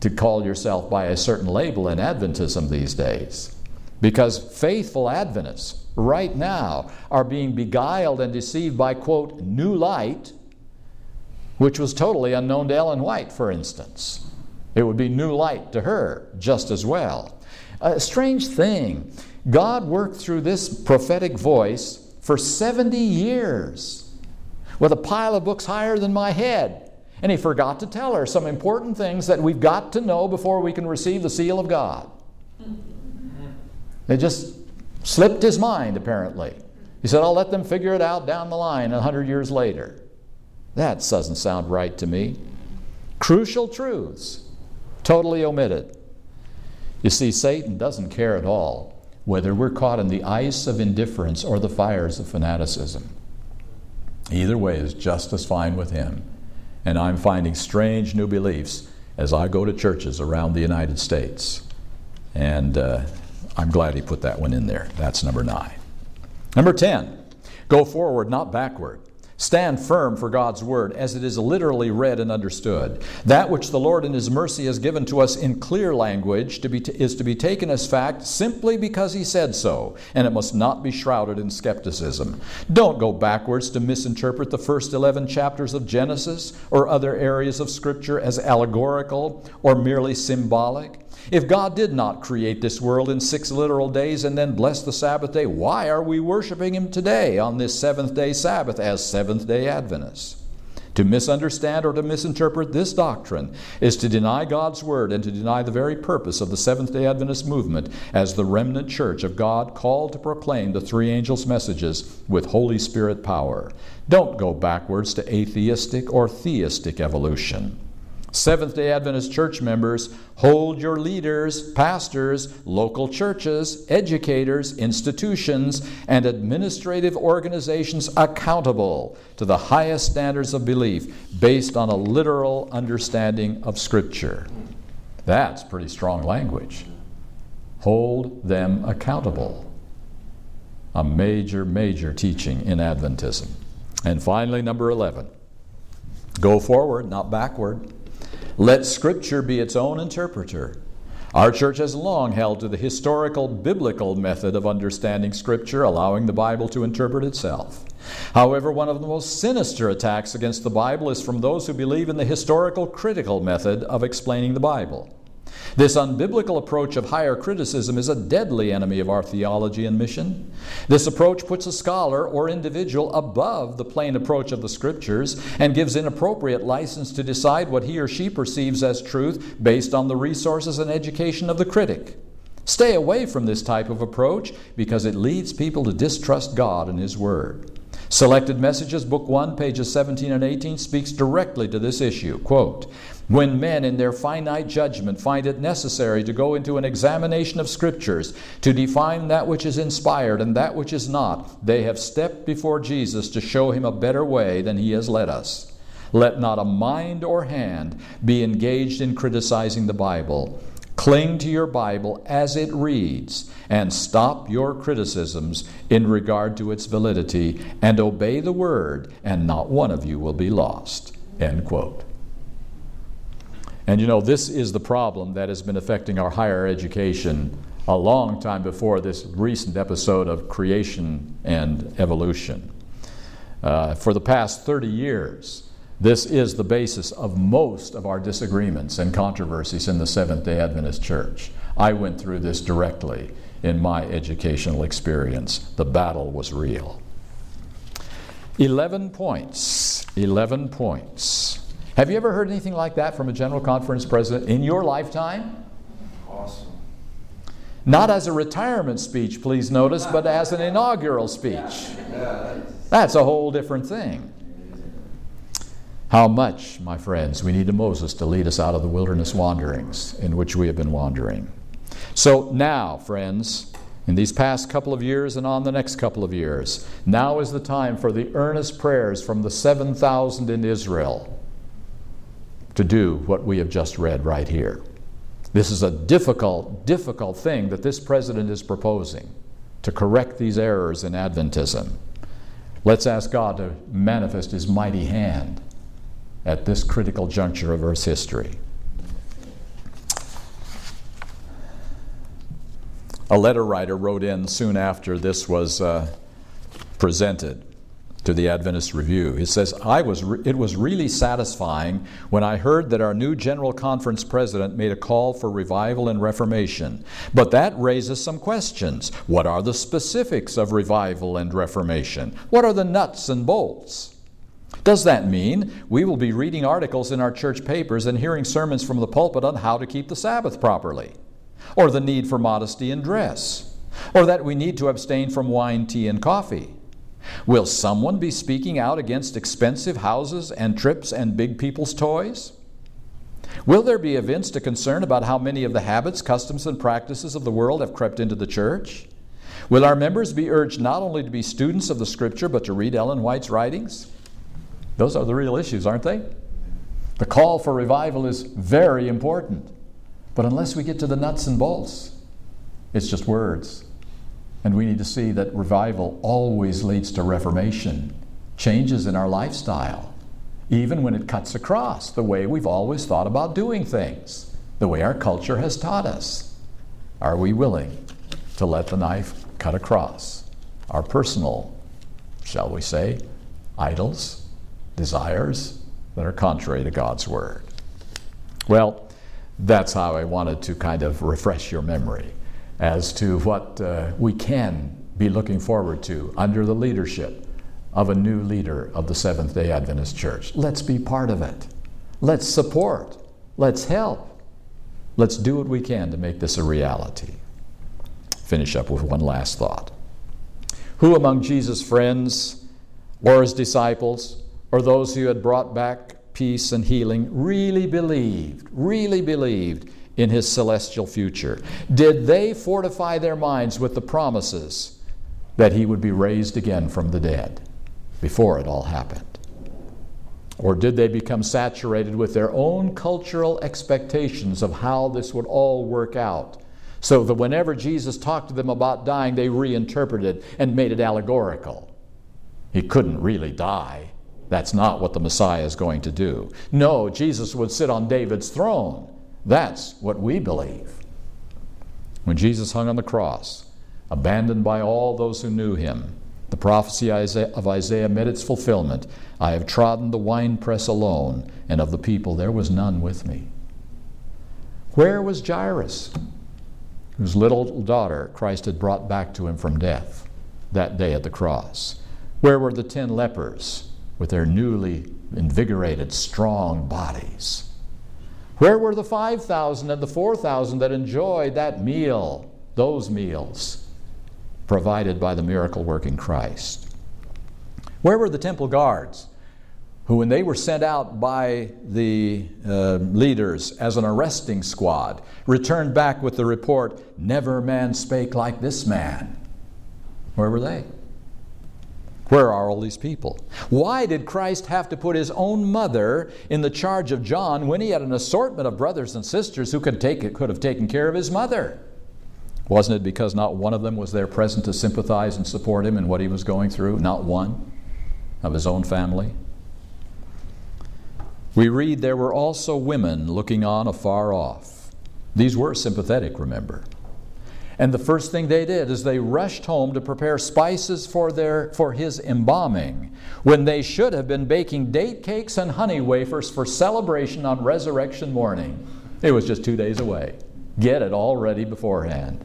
to call yourself by a certain label in Adventism these days. Because faithful Adventists right now are being beguiled and deceived by, quote, new light, which was totally unknown to Ellen White, for instance. It would be new light to her just as well. A strange thing. God worked through this prophetic voice for 70 years with a pile of books higher than my head. And he forgot to tell her some important things that we've got to know before we can receive the seal of God. It just slipped his mind, apparently. He said, I'll let them figure it out down the line a hundred years later. That doesn't sound right to me. Crucial truths totally omitted. You see, Satan doesn't care at all whether we're caught in the ice of indifference or the fires of fanaticism. Either way is just as fine with him. And I'm finding strange new beliefs as I go to churches around the United States. And uh, I'm glad he put that one in there. That's number nine. Number 10, go forward, not backward. Stand firm for God's word as it is literally read and understood. That which the Lord in His mercy has given to us in clear language to be t- is to be taken as fact simply because He said so, and it must not be shrouded in skepticism. Don't go backwards to misinterpret the first 11 chapters of Genesis or other areas of Scripture as allegorical or merely symbolic. If God did not create this world in six literal days and then bless the Sabbath day, why are we worshiping Him today on this seventh day Sabbath as Seventh day Adventists? To misunderstand or to misinterpret this doctrine is to deny God's Word and to deny the very purpose of the Seventh day Adventist movement as the remnant church of God called to proclaim the three angels' messages with Holy Spirit power. Don't go backwards to atheistic or theistic evolution. Seventh day Adventist church members, hold your leaders, pastors, local churches, educators, institutions, and administrative organizations accountable to the highest standards of belief based on a literal understanding of Scripture. That's pretty strong language. Hold them accountable. A major, major teaching in Adventism. And finally, number 11 go forward, not backward. Let Scripture be its own interpreter. Our church has long held to the historical biblical method of understanding Scripture, allowing the Bible to interpret itself. However, one of the most sinister attacks against the Bible is from those who believe in the historical critical method of explaining the Bible. This unbiblical approach of higher criticism is a deadly enemy of our theology and mission. This approach puts a scholar or individual above the plain approach of the Scriptures and gives inappropriate license to decide what he or she perceives as truth based on the resources and education of the critic. Stay away from this type of approach because it leads people to distrust God and His Word. Selected Messages, Book 1, pages 17 and 18, speaks directly to this issue. Quote, when men in their finite judgment find it necessary to go into an examination of Scriptures to define that which is inspired and that which is not, they have stepped before Jesus to show him a better way than he has led us. Let not a mind or hand be engaged in criticizing the Bible. Cling to your Bible as it reads and stop your criticisms in regard to its validity and obey the Word, and not one of you will be lost. End quote. And you know, this is the problem that has been affecting our higher education a long time before this recent episode of creation and evolution. Uh, for the past 30 years, this is the basis of most of our disagreements and controversies in the Seventh day Adventist Church. I went through this directly in my educational experience. The battle was real. 11 points. 11 points. Have you ever heard anything like that from a General Conference president in your lifetime?
Awesome.
Not as a retirement speech, please notice, but as an inaugural speech. That's a whole different thing. How much, my friends, we need a Moses to lead us out of the wilderness wanderings in which we have been wandering. So now, friends, in these past couple of years and on the next couple of years, now is the time for the earnest prayers from the 7,000 in Israel to do what we have just read right here. This is a difficult, difficult thing that this president is proposing to correct these errors in Adventism. Let's ask God to manifest His mighty hand at this critical juncture of Earth's history. A letter writer wrote in soon after this was uh, presented to the Adventist Review. He says, I was re- It was really satisfying when I heard that our new General Conference president made a call for revival and reformation. But that raises some questions. What are the specifics of revival and reformation? What are the nuts and bolts? Does that mean we will be reading articles in our church papers and hearing sermons from the pulpit on how to keep the Sabbath properly? Or the need for modesty in dress? Or that we need to abstain from wine, tea, and coffee? Will someone be speaking out against expensive houses and trips and big people's toys? Will there be events to concern about how many of the habits, customs, and practices of the world have crept into the church? Will our members be urged not only to be students of the Scripture, but to read Ellen White's writings? Those are the real issues, aren't they? The call for revival is very important. But unless we get to the nuts and bolts, it's just words. And we need to see that revival always leads to reformation, changes in our lifestyle, even when it cuts across the way we've always thought about doing things, the way our culture has taught us. Are we willing to let the knife cut across our personal, shall we say, idols? desires that are contrary to God's Word. Well, that's how I wanted to kind of refresh your memory as to what uh, we can be looking forward to under the leadership of a new leader of the Seventh day Adventist Church. Let's be part of it. Let's support. Let's help. Let's do what we can to make this a reality. Finish up with one last thought. Who among Jesus' friends or his disciples or those who had brought back peace and healing really believed, really believed in his celestial future? Did they fortify their minds with the promises that he would be raised again from the dead before it all happened? Or did they become saturated with their own cultural expectations of how this would all work out? So that whenever Jesus talked to them about dying, they reinterpreted and made it allegorical. He couldn't really die. That's not what the Messiah is going to do. No, Jesus would sit on David's throne. That's what we believe. When Jesus hung on the cross, abandoned by all those who knew him, the prophecy of Isaiah met its fulfillment. I have trodden the winepress alone, and of the people there was none with me. Where was Jairus, whose little daughter Christ had brought back to him from death that day at the cross? Where were the ten lepers with their newly invigorated, strong bodies? Where were the 5,000 and the 4,000 that enjoyed that meal, those meals, provided by the miracle working Christ? Where were the temple guards who, when they were sent out by the uh, leaders as an arresting squad, returned back with the report, Never man spake like this man? Where were they? Where are all these people? Why did Christ have to put his own mother in the charge of John when he had an assortment of brothers and sisters who could, take, it, could have taken care of his mother? Wasn't it because not one of them was there present to sympathize and support him in what he was going through? Not one of his own family? We read there were also women looking on afar off. These were sympathetic, remember. And the first thing they did is they rushed home to prepare spices for, their, for his embalming, when they should have been baking date cakes and honey wafers for celebration on resurrection morning. It was just two days away. Get it all ready beforehand.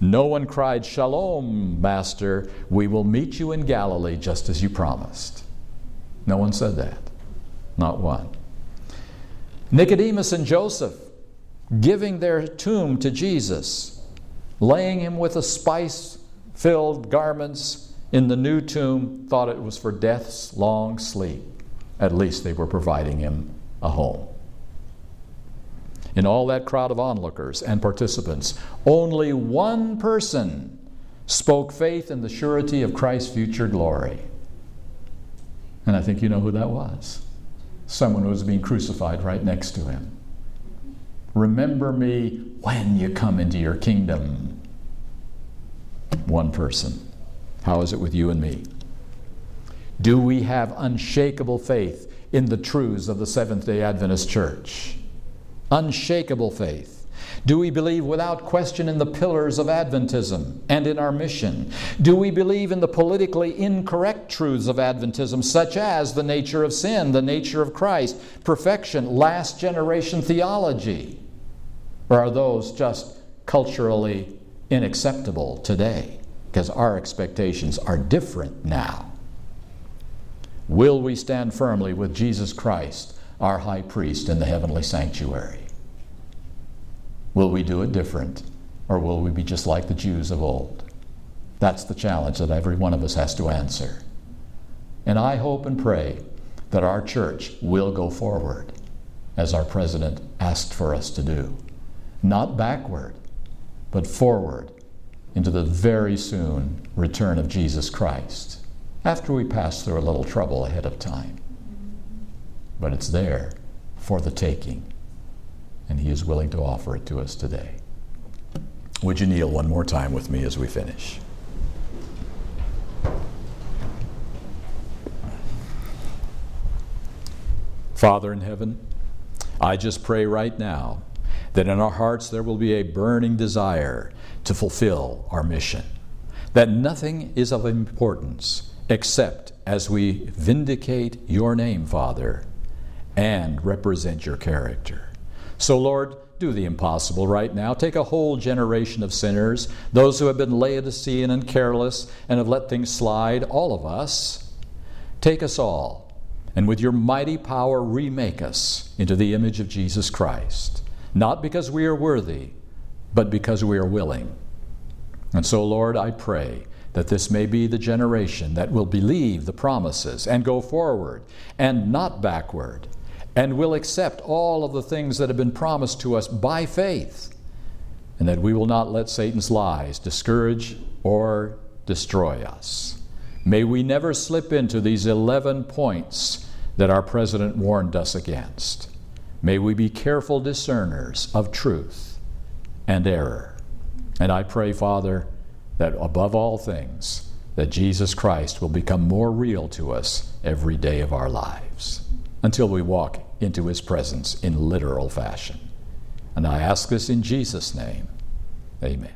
No one cried, Shalom, Master, we will meet you in Galilee just as you promised. No one said that. Not one. Nicodemus and Joseph giving their tomb to Jesus, laying him with a spice filled garments in the new tomb, thought it was for death's long sleep. At least they were providing him a home. In all that crowd of onlookers and participants, only one person spoke faith in the surety of Christ's future glory. And I think you know who that was. Someone who was being crucified right next to him. Remember me when you come into your kingdom. One person. How is it with you and me? Do we have unshakable faith in the truths of the Seventh day Adventist Church? Unshakable faith. Do we believe without question in the pillars of Adventism and in our mission? Do we believe in the politically incorrect truths of Adventism, such as the nature of sin, the nature of Christ, perfection, last generation theology? Or are those just culturally unacceptable today? Because our expectations are different now. Will we stand firmly with Jesus Christ, our high priest in the heavenly sanctuary? Will we do it different? Or will we be just like the Jews of old? That's the challenge that every one of us has to answer. And I hope and pray that our church will go forward, as our president asked for us to do. Not backward, but forward into the very soon return of Jesus Christ, after we pass through a little trouble ahead of time. But it's there for the taking and He is willing to offer it to us today. Would you kneel one more time with me as we finish? Father in heaven, I just pray right now that in our hearts there will be a burning desire to fulfill our mission, that nothing is of importance except as we vindicate your name, Father, and represent your character. So, Lord, do the impossible right now. Take a whole generation of sinners, those who have been Laodicean and careless and have let things slide, all of us. Take us all, and with your mighty power, remake us into the image of Jesus Christ. Not because we are worthy, but because we are willing. And so, Lord, I pray that this may be the generation that will believe the promises and go forward and not backward and will accept all of the things that have been promised to us by faith, and that we will not let Satan's lies discourage or destroy us. May we never slip into these 11 points that our president warned us against. May we be careful discerners of truth and error. And I pray, Father, that above all things, that Jesus Christ will become more real to us every day of our lives until we walk into his presence in literal fashion. And I ask this in Jesus' name. Amen.